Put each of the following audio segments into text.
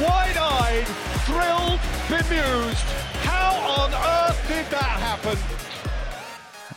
Wide-eyed, thrilled, bemused. How on earth did that happen?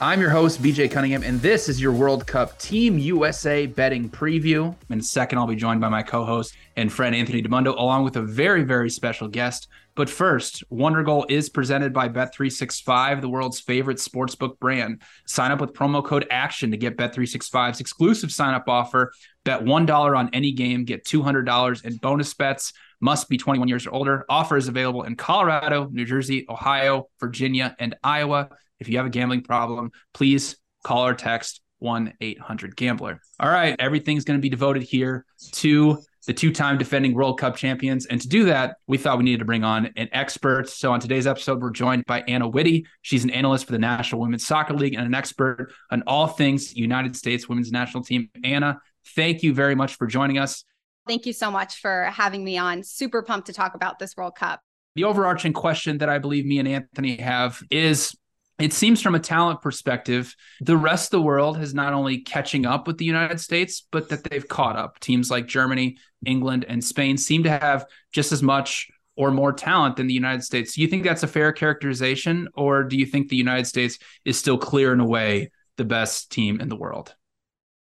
I'm your host, BJ Cunningham, and this is your World Cup Team USA betting preview. In a second, I'll be joined by my co host and friend Anthony Dabbundo, along with a very, very special guest. But first, Wonder Goal is presented by Bet365, the world's favorite sportsbook brand. Sign up with promo code ACTION to get Bet365's exclusive sign up offer. Bet $1 on any game, get $200 in bonus bets must be 21 years or older. Offer is available in Colorado, New Jersey, Ohio, Virginia, and Iowa. If you have a gambling problem, please call or text 1 800 Gambler. All right, everything's going to be devoted here to the two time defending World Cup champions. And to do that, we thought we needed to bring on an expert. So on today's episode, we're joined by Anna Witte. She's an analyst for the National Women's Soccer League and an expert on all things United States women's national team. Anna, thank you very much for joining us. Thank you so much for having me on. Super pumped to talk about this World Cup. The overarching question that I believe me and Anthony have is it seems from a talent perspective, the rest of the world is not only catching up with the United States, but that they've caught up. Teams like Germany, England, and Spain seem to have just as much or more talent than the United States. Do you think that's a fair characterization, or do you think the United States is still clear and away the best team in the world?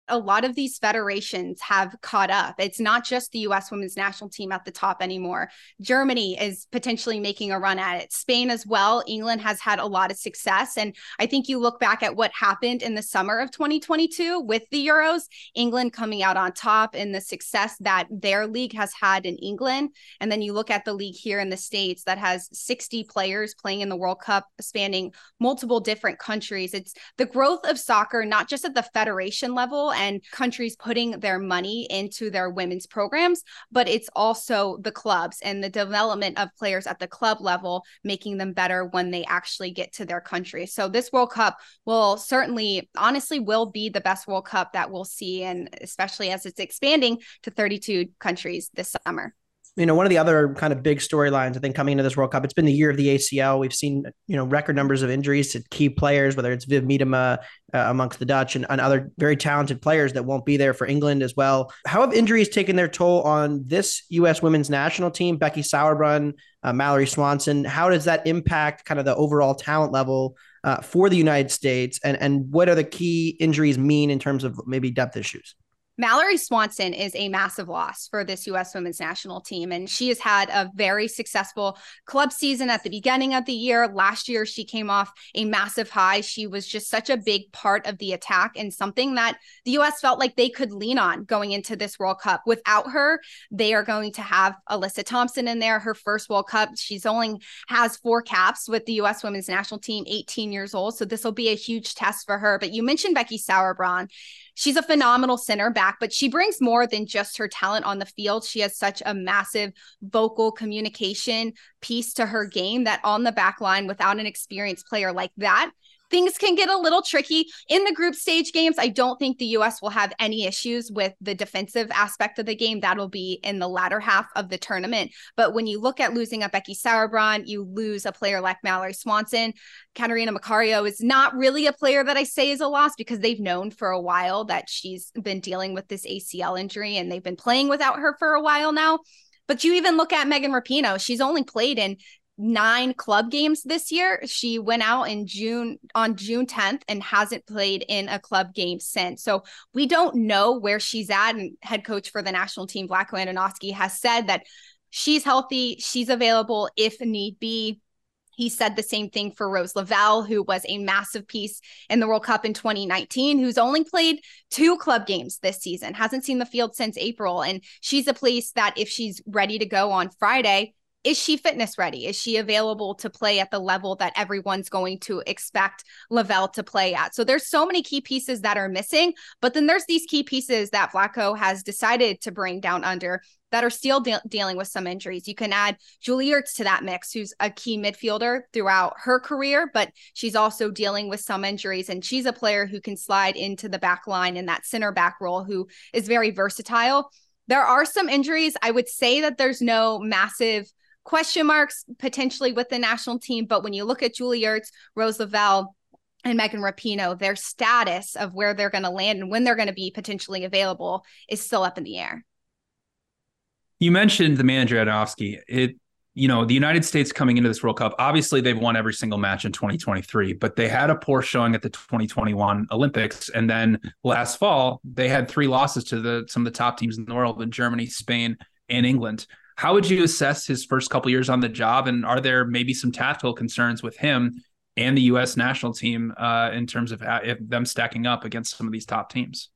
A lot of these federations have caught up. It's not just the US women's national team at the top anymore. Germany is potentially making a run at it. Spain as well. England has had a lot of success. And I think you look back at what happened in the summer of 2022 with the Euros, England coming out on top and the success that their league has had in England. And then you look at the league here in the States that has 60 players playing in the World Cup, spanning multiple different countries. It's the growth of soccer, not just at the federation level and countries putting their money into their women's programs, but it's also the clubs and the development of players at the club level, making them better when they actually get to their country. So this World Cup will certainly, honestly, will be the best World Cup that we'll see, and especially as it's expanding to 32 countries this summer you know, one of the other kind of big storylines, I think, coming into this World Cup, it's been the year of the ACL. We've seen, you know, record numbers of injuries to key players, whether it's Viv Miedema uh, amongst the Dutch and, and, other very talented players that won't be there for England as well. How have injuries taken their toll on this U.S. women's national team? Becky Sauerbrunn, uh, Mallory Swanson. How does that impact kind of the overall talent level uh, for the United States? And and what are the key injuries mean in terms of maybe depth issues? Mallory Swanson is a massive loss for this U.S. women's national team. And she has had a very successful club season at the beginning of the year. Last year, she came off a massive high. She was just such a big part of the attack and something that the U.S. felt like they could lean on going into this World Cup. Without her, they are going to have Alyssa Thompson in there, her first World Cup. She's only has four caps with the U.S. women's national team, 18 years old. So this will be a huge test for her. But you mentioned Becky Sauerbrunn she's a phenomenal center back, but she brings more than just her talent on the field. She has such a massive vocal communication piece to her game that on the back line, without an experienced player like that, things can get a little tricky in the group stage games. I don't think the US will have any issues with the defensive aspect of the game. That'll be in the latter half of the tournament. But when you look at losing a Becky Sauerbrunn, you lose a player like Mallory Swanson. Catarina Macario is not really a player that I say is a loss because they've known for a while that she's been dealing with this ACL injury and they've been playing without her for a while now. But you even look at Megan Rapinoe, she's only played in nine club games this year. She went out in June on June 10th and hasn't played in a club game since. So we don't know where she's at. And head coach for the national team, Vlatko Andonovski, has said that she's healthy, she's available if need be. He said the same thing for Rose Lavelle, who was a massive piece in the World Cup in 2019, who's only played two club games this season, hasn't seen the field since April. And she's a place that if she's ready to go on Friday, is she fitness ready? Is she available to play at the level that everyone's going to expect Lavelle to play at? So there's so many key pieces that are missing, but then there's these key pieces that Vlatko has decided to bring down under that are still de- dealing with some injuries. You can add Julie Ertz to that mix, who's a key midfielder throughout her career, but she's also dealing with some injuries. And she's a player who can slide into the back line in that center back role, who is very versatile. There are some injuries. I would say that there's no massive question marks potentially with the national team. But when you look at Julie Ertz, Rose Lavelle, and Megan Rapinoe, their status of where they're going to land and when they're going to be potentially available is still up in the air. You mentioned the manager Andonovski. It, you know, the United States coming into this World Cup, obviously they've won every single match in 2023, but they had a poor showing at the 2021 Olympics. And then last fall, they had three losses to the some of the top teams in the world in Germany, Spain, and England. How would you assess his first couple years on the job, and are there maybe some tactical concerns with him and the U.S. national team uh, in terms of them stacking up against some of these top teams?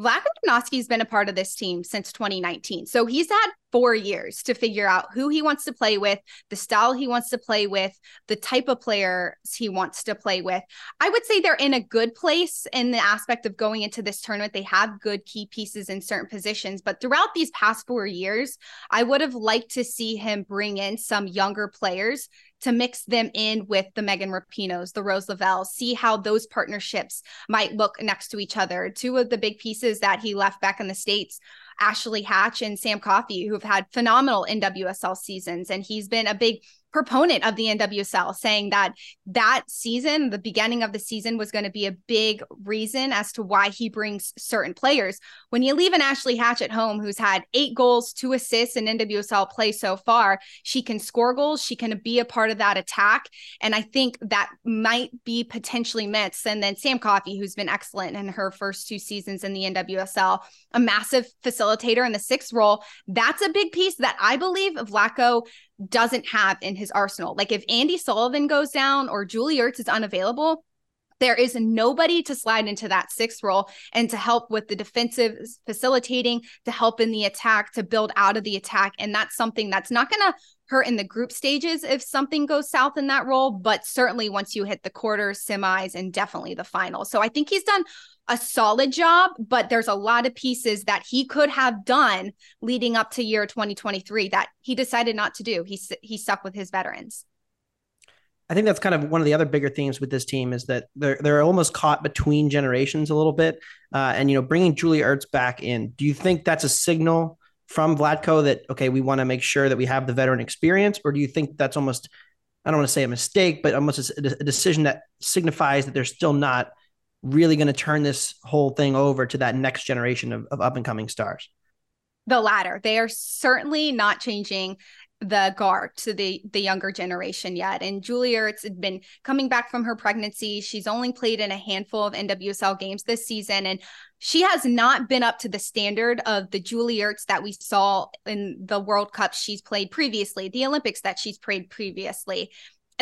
Vlatko Andonovski's been a part of this team since 2019. So he's had four years to figure out who he wants to play with, the style he wants to play with, the type of players he wants to play with. I would say they're in a good place in the aspect of going into this tournament. They have good key pieces in certain positions, but throughout these past four years, I would have liked to see him bring in some younger players to mix them in with the Megan Rapinoes, the Rose Lavelle, see how those partnerships might look next to each other. Two of the big pieces that he left back in the States Ashley Hatch and Sam Coffey, who've had phenomenal NWSL seasons. And he's been a big proponent of the NWSL, saying that that season, the beginning of the season, was going to be a big reason as to why he brings certain players. When you leave an Ashley Hatch at home, who's had eight goals, two assists in NWSL play so far, she can score goals, she can be a part of that attack. And I think that might be potentially missed. And then Sam Coffey, who's been excellent in her first two seasons in the NWSL, a massive facilitator in the sixth role. That's a big piece that I believe Vlatko doesn't have in his arsenal. Like if Andi Sullivan goes down or Julie Ertz is unavailable, there is nobody to slide into that sixth role and to help with the defensive facilitating, to help in the attack, to build out of the attack. And that's something that's not going to hurt in the group stages if something goes south in that role, but certainly once you hit the quarters, semis, and definitely the final. So I think he's done a solid job, but there's a lot of pieces that he could have done leading up to year 2023 that he decided not to do. He he stuck with his veterans. I think that's kind of one of the other bigger themes with this team is that they're they're almost caught between generations a little bit. Uh, and you know, bringing Julie Ertz back in, do you think that's a signal from Vlatko that okay, we want to make sure that we have the veteran experience, or do you think that's almost I don't want to say a mistake, but almost a, a decision that signifies that they're still not really going to turn this whole thing over to that next generation of, of up and coming stars? The latter. They are certainly not changing the guard to the the younger generation yet. And Julie Ertz had been coming back from her pregnancy. She's only played in a handful of NWSL games this season, and she has not been up to the standard of the Julie Ertz that we saw in the World Cup she's played previously, the Olympics that she's played previously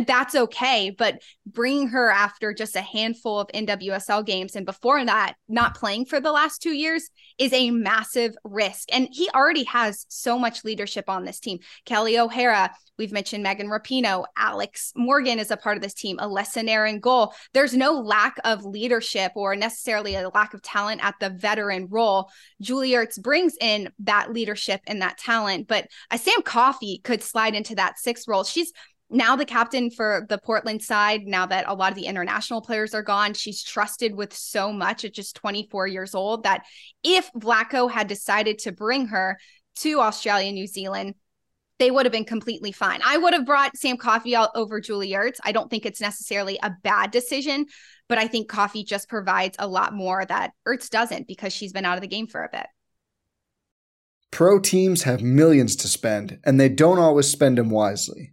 that's okay. But bringing her after just a handful of NWSL games and before that, not playing for the last two years is a massive risk. And he already has so much leadership on this team. Kelly O'Hara, we've mentioned Megan Rapinoe, Alex Morgan is a part of this team, Alyssa Naeher in goal. There's no lack of leadership or necessarily a lack of talent at the veteran role. Julie Ertz brings in that leadership and that talent, but a Sam Coffey could slide into that sixth role. She's now the captain for the Portland side, now that a lot of the international players are gone, she's trusted with so much at just 24 years old that if Vlatko had decided to bring her to Australia, New Zealand, they would have been completely fine. I would have brought Sam Coffey out over Julie Ertz. I don't think it's necessarily a bad decision, but I think Coffey just provides a lot more that Ertz doesn't because she's been out of the game for a bit. Pro teams have millions to spend, and they don't always spend them wisely.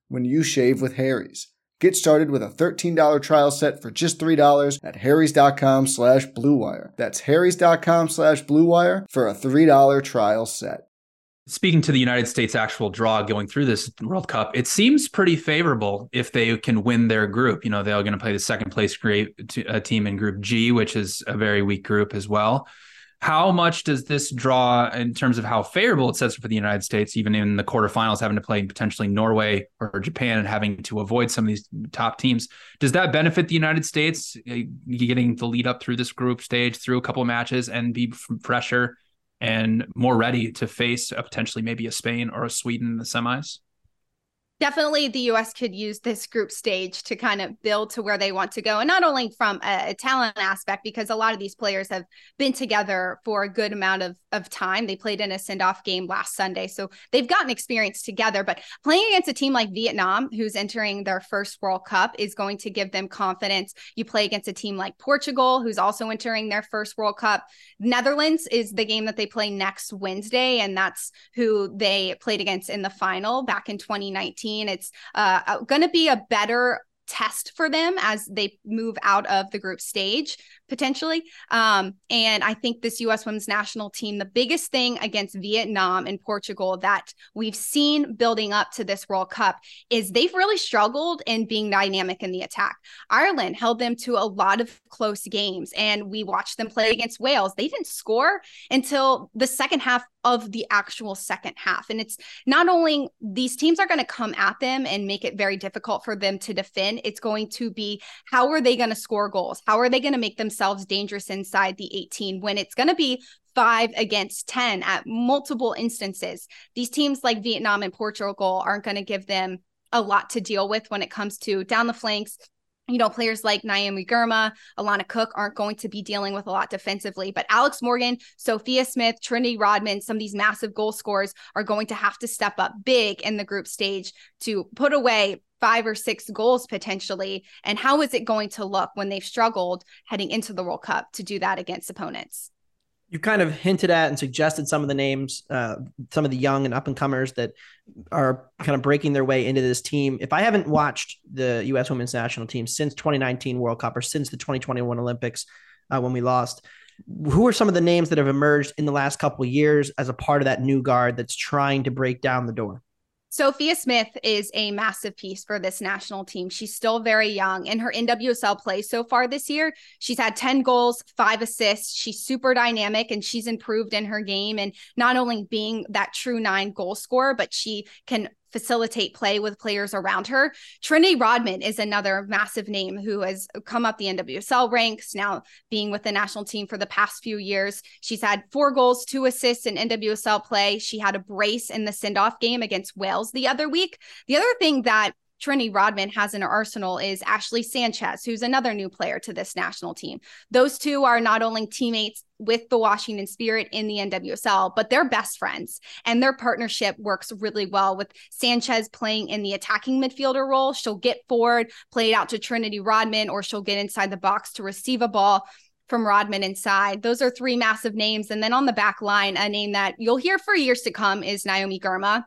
when you shave with Harry's. Get started with a $13 trial set for just $3 at harrys.com slash bluewire. That's harrys.com slash bluewire for a $3 trial set. Speaking to the United States actual draw going through this World Cup, it seems pretty favorable if they can win their group. You know, they're going to play the second place uh, team in Group G, which is a very weak group as well. How much does this draw in terms of how favorable it sets for the United States, even in the quarterfinals, having to play potentially Norway or Japan and having to avoid some of these top teams? Does that benefit the United States uh, getting the lead up through this group stage, through a couple of matches, and be fresher and more ready to face a potentially maybe a Spain or a Sweden in the semis? Definitely the US could use this group stage to kind of build to where they want to go. And not only from a, a, talent aspect, because a lot of these players have been together for a good amount of, of time. They played in a send off game last Sunday. So they've gotten experience together. But playing against a team like Vietnam, who's entering their first World Cup, is going to give them confidence. You play against a team like Portugal, who's also entering their first World Cup. Netherlands is the game that they play next Wednesday. And that's who they played against in the final back in 2019. It's uh, going to be a better test for them as they move out of the group stage potentially. Um, and I think this U.S. women's national team, the biggest thing against Vietnam and Portugal that we've seen building up to this World Cup is they've really struggled in being dynamic in the attack. Ireland held them to a lot of close games, and we watched them play against Wales. They didn't score until the second half of the actual second half. And it's not only these teams are going to come at them and make it very difficult for them to defend, it's going to be how are they going to score goals? How are they going to make themselves dangerous inside the 18 when it's going to be five against 10 at multiple instances? These teams like Vietnam and Portugal aren't going to give them a lot to deal with when it comes to down the flanks you know, players like Naomi Girma, Alana Cook aren't going to be dealing with a lot defensively. But Alex Morgan, Sophia Smith, Trinity Rodman, some of these massive goal scorers are going to have to step up big in the group stage to put away five or six goals potentially. And how is it going to look when they've struggled heading into the World Cup to do that against opponents? You kind of hinted at and suggested some of the names, uh, some of the young and up and comers that are kind of breaking their way into this team. If I haven't watched the U.S. women's national team since 2019 World Cup or since the 2021 Olympics uh, when we lost, who are some of the names that have emerged in the last couple years as a part of that new guard that's trying to break down the door? Sophia Smith is a massive piece for this national team. She's still very young. In her NWSL play so far this year, she's had 10 goals, five assists. She's super dynamic and she's improved in her game. And not only being that true nine goal scorer, but she can facilitate play with players around her. Trinity Rodman is another massive name who has come up the NWSL ranks, now being with the national team for the past few years. She's had four goals, two assists in NWSL play. She had a brace in the send off game against Wales the other week. The other thing that Trinity Rodman has in her arsenal is Ashley Sanchez, who's another new player to this national team. Those two are not only teammates with the Washington Spirit in the NWSL, but they're best friends and their partnership works really well with Sanchez playing in the attacking midfielder role. She'll get forward, play it out to Trinity Rodman, or she'll get inside the box to receive a ball from Rodman inside. Those are three massive names. And then on the back line, a name that you'll hear for years to come is Naomi Girma.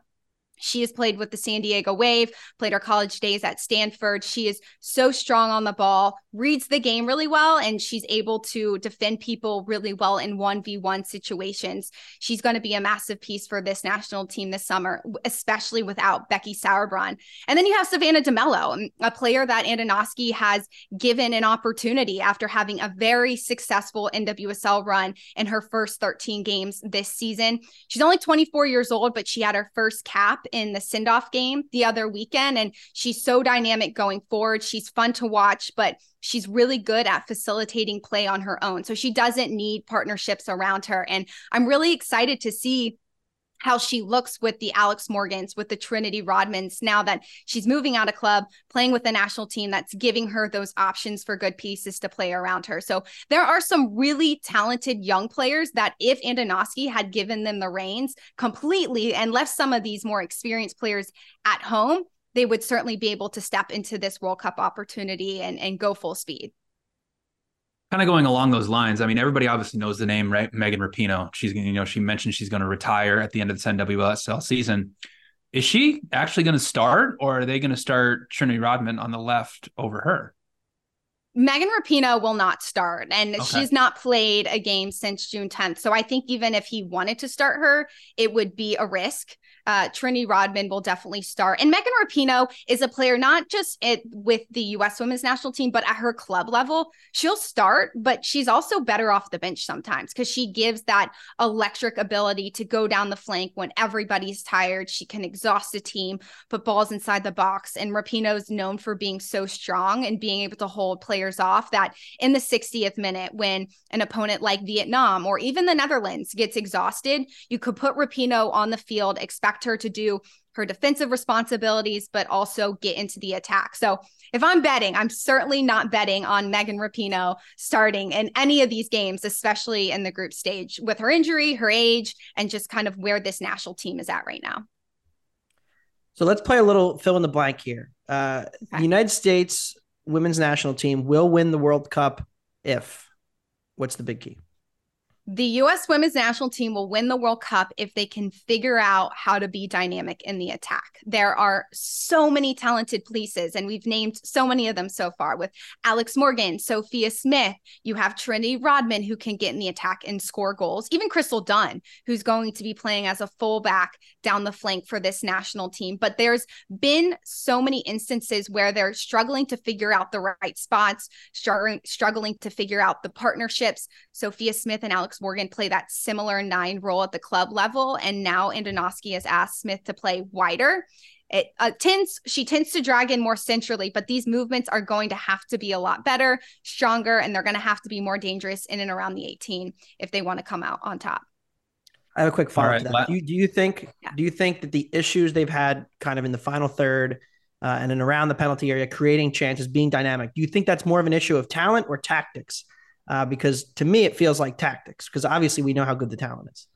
She has played with the San Diego Wave, played her college days at Stanford. She is so strong on the ball, reads the game really well, and she's able to defend people really well in 1v1 situations. She's going to be a massive piece for this national team this summer, especially without Becky Sauerbrunn. And then you have Savannah DeMelo, um, a player that Andonovski has given an opportunity after having a very successful NWSL run in her first 13 games this season. She's only 24 years old, but she had her first cap in the send off game the other weekend. And she's so dynamic going forward. She's fun to watch, but she's really good at facilitating play on her own. So she doesn't need partnerships around her. And I'm really excited to see how she looks with the Alex Morgans, with the Trinity Rodmans, now that she's moving out of club, playing with the national team that's giving her those options for good pieces to play around her. So there are some really talented young players that if Andonovski had given them the reins completely and left some of these more experienced players at home, they would certainly be able to step into this World Cup opportunity and, and go full speed kind of going along those lines, I mean, everybody obviously knows the name, right? Megan Rapinoe. She's, gonna, you know, she mentioned she's going to retire at the end of the NWSL season. Is she actually going to start, or are they going to start Trinity Rodman on the left over her? Megan Rapinoe will not start, and okay. she's not played a game since June 10th. So I think even if he wanted to start her, it would be a risk uh, Trinity Rodman will definitely start. And Megan Rapinoe is a player not just it, with the U.S. women's national team, but at her club level. She'll start, but she's also better off the bench sometimes because she gives that electric ability to go down the flank when everybody's tired. She can exhaust a team, put balls inside the box. And Rapinoe's known for being so strong and being able to hold players off that in the 60th minute, when an opponent like Vietnam or even the Netherlands gets exhausted, you could put Rapinoe on the field, expect expect her to do her defensive responsibilities, but also get into the attack. So if I'm betting, I'm certainly not betting on Megan Rapinoe starting in any of these games, especially in the group stage with her injury, her age, and just kind of where this national team is at right now. So let's play a little fill in the blank here. Uh, okay. The United States women's national team will win the World Cup if. What's the big key? The US women's national team will win the World Cup if they can figure out how to be dynamic in the attack. There are so many talented pieces, and we've named so many of them so far with Alex Morgan, Sophia Smith. You have Trinity Rodman, who can get in the attack and score goals. Even Crystal Dunn, who's going to be playing as a fullback down the flank for this national team. But there's been so many instances where they're struggling to figure out the right spots, struggling, struggling to figure out the partnerships. Sophia Smith and Alex Alex Morgan play that similar nine role at the club level, and now Andonovski has asked Smith to play wider. It uh, tends she tends to drag in more centrally, but these movements are going to have to be a lot better, stronger, and they're going to have to be more dangerous in and around the 18 if they want to come out on top. I have a quick follow up right, to that. Do you, do you think yeah. do you think that the issues they've had kind of in the final third uh, and then around the penalty area, creating chances, being dynamic, do you think that's more of an issue of talent or tactics? Uh, because to me it feels like tactics because obviously we know how good the talent is.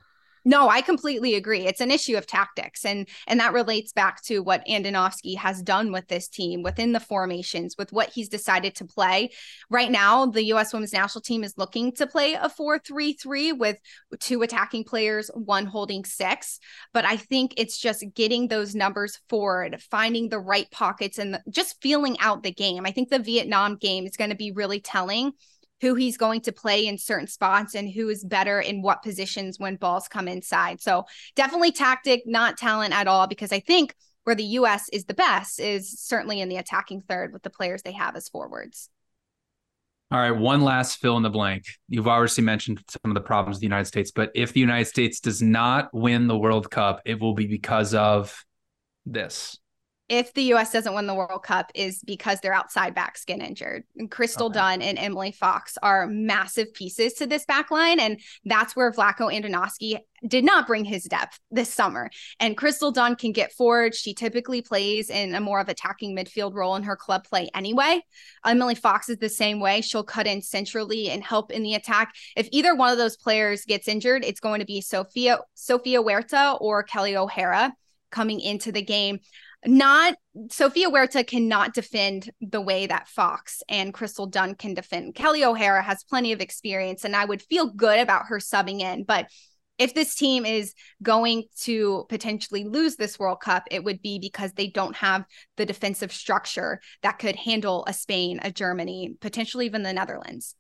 No, I completely agree. It's an issue of tactics, and and that relates back to what Andonovski has done with this team within the formations, with what he's decided to play. Right now, the U.S. Women's National Team is looking to play a four-three-three with two attacking players, one holding six. But I think it's just getting those numbers forward, finding the right pockets, and just feeling out the game. I think the Vietnam game is going to be really telling who he's going to play in certain spots and who is better in what positions when balls come inside. So definitely tactic, not talent at all, because I think where the US is the best is certainly in the attacking third with the players they have as forwards. All right, one last fill in the blank. You've obviously mentioned some of the problems of the United States, but if the United States does not win the World Cup, it will be because of this if the US doesn't win the World Cup is because their outside backs get injured. And Crystal okay. Dunn and Emily Fox are massive pieces to this back line. And that's where Vlatko Andonovski did not bring his depth this summer. And Crystal Dunn can get forward. She typically plays in a more of attacking midfield role in her club play anyway. Emily Fox is the same way. She'll cut in centrally and help in the attack. If either one of those players gets injured, it's going to be Sophia Sofia Huerta or Kelly O'Hara coming into the game not Sofia Huerta cannot defend the way that Fox and Crystal Dunn can defend. Kelly O'Hara has plenty of experience, and I would feel good about her subbing in. But if this team is going to potentially lose this World Cup, it would be because they don't have the defensive structure that could handle a Spain, a Germany, potentially even the Netherlands.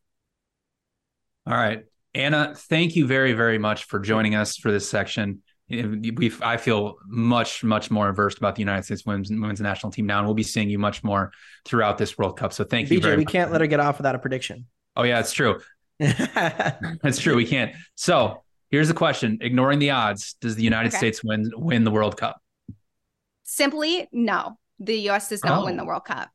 All right. Anna, thank you very, very much for joining us for this section we I feel much much more versed about the United States women's women's national team now, and we'll be seeing you much more throughout this World Cup. So thank BJ, you. Very we much. can't let her get off without a prediction. Oh yeah, it's true. That's true. We can't. So here's the question: Ignoring the odds, does the United okay. States win win the World Cup? Simply, no. The U.S. does not oh. win the World Cup.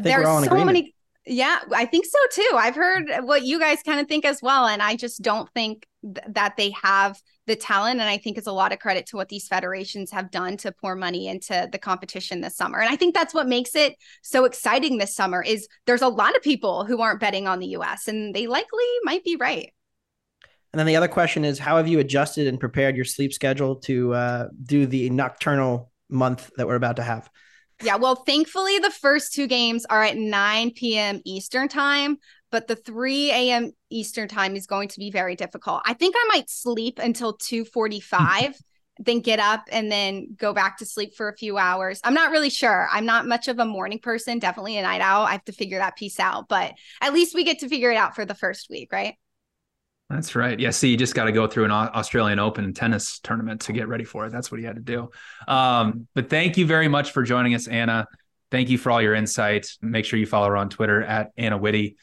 There's so agreement. many. Yeah, I think so too. I've heard what you guys kind of think as well, and I just don't think th- that they have the talent. And I think it's a lot of credit to what these federations have done to pour money into the competition this summer. And I think that's what makes it so exciting this summer. Is there's a lot of people who aren't betting on the U.S. and they likely might be right. And then the other question is, how have you adjusted and prepared your sleep schedule to uh, do the nocturnal month that we're about to have? Yeah, well, thankfully, the first two games are at 9 p.m. Eastern time, but the 3 a.m. Eastern time is going to be very difficult. I think I might sleep until 2:45, then get up and then go back to sleep for a few hours. I'm not really sure. I'm not much of a morning person, definitely a night owl. I have to figure that piece out, but at least we get to figure it out for the first week, right? That's right. Yeah. See, you just got to go through an Australian Open tennis tournament to get ready for it. That's what he had to do. Um, but thank you very much for joining us, Anna. Thank you for all your insight. Make sure you follow her on Twitter at Anna Witte.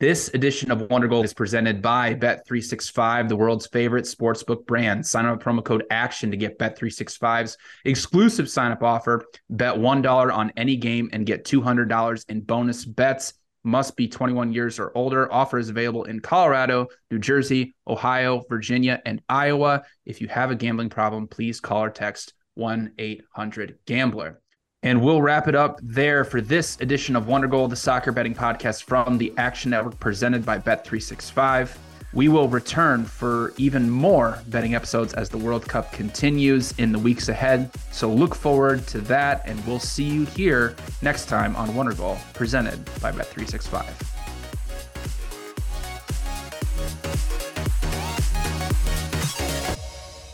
This edition of Wonder Goal is presented by Bet365, the world's favorite sportsbook brand. Sign up with promo code ACTION to get Bet365's exclusive sign up offer. Bet $1 on any game and get $200 in bonus bets must be 21 years or older. Offer is available in Colorado, New Jersey, Ohio, Virginia, and Iowa. If you have a gambling problem, please call or text 1 800 Gambler. And we'll wrap it up there for this edition of Wonder Goal, the soccer betting podcast from the Action Network presented by Bet365. We will return for even more betting episodes as the World Cup continues in the weeks ahead. So look forward to that, and we'll see you here next time on Wonder Goal, presented by Bet365.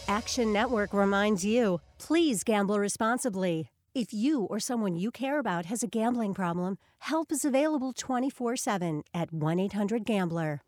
Action Network reminds you please gamble responsibly. If you or someone you care about has a gambling problem, help is available 24 7 at 1 800 Gambler.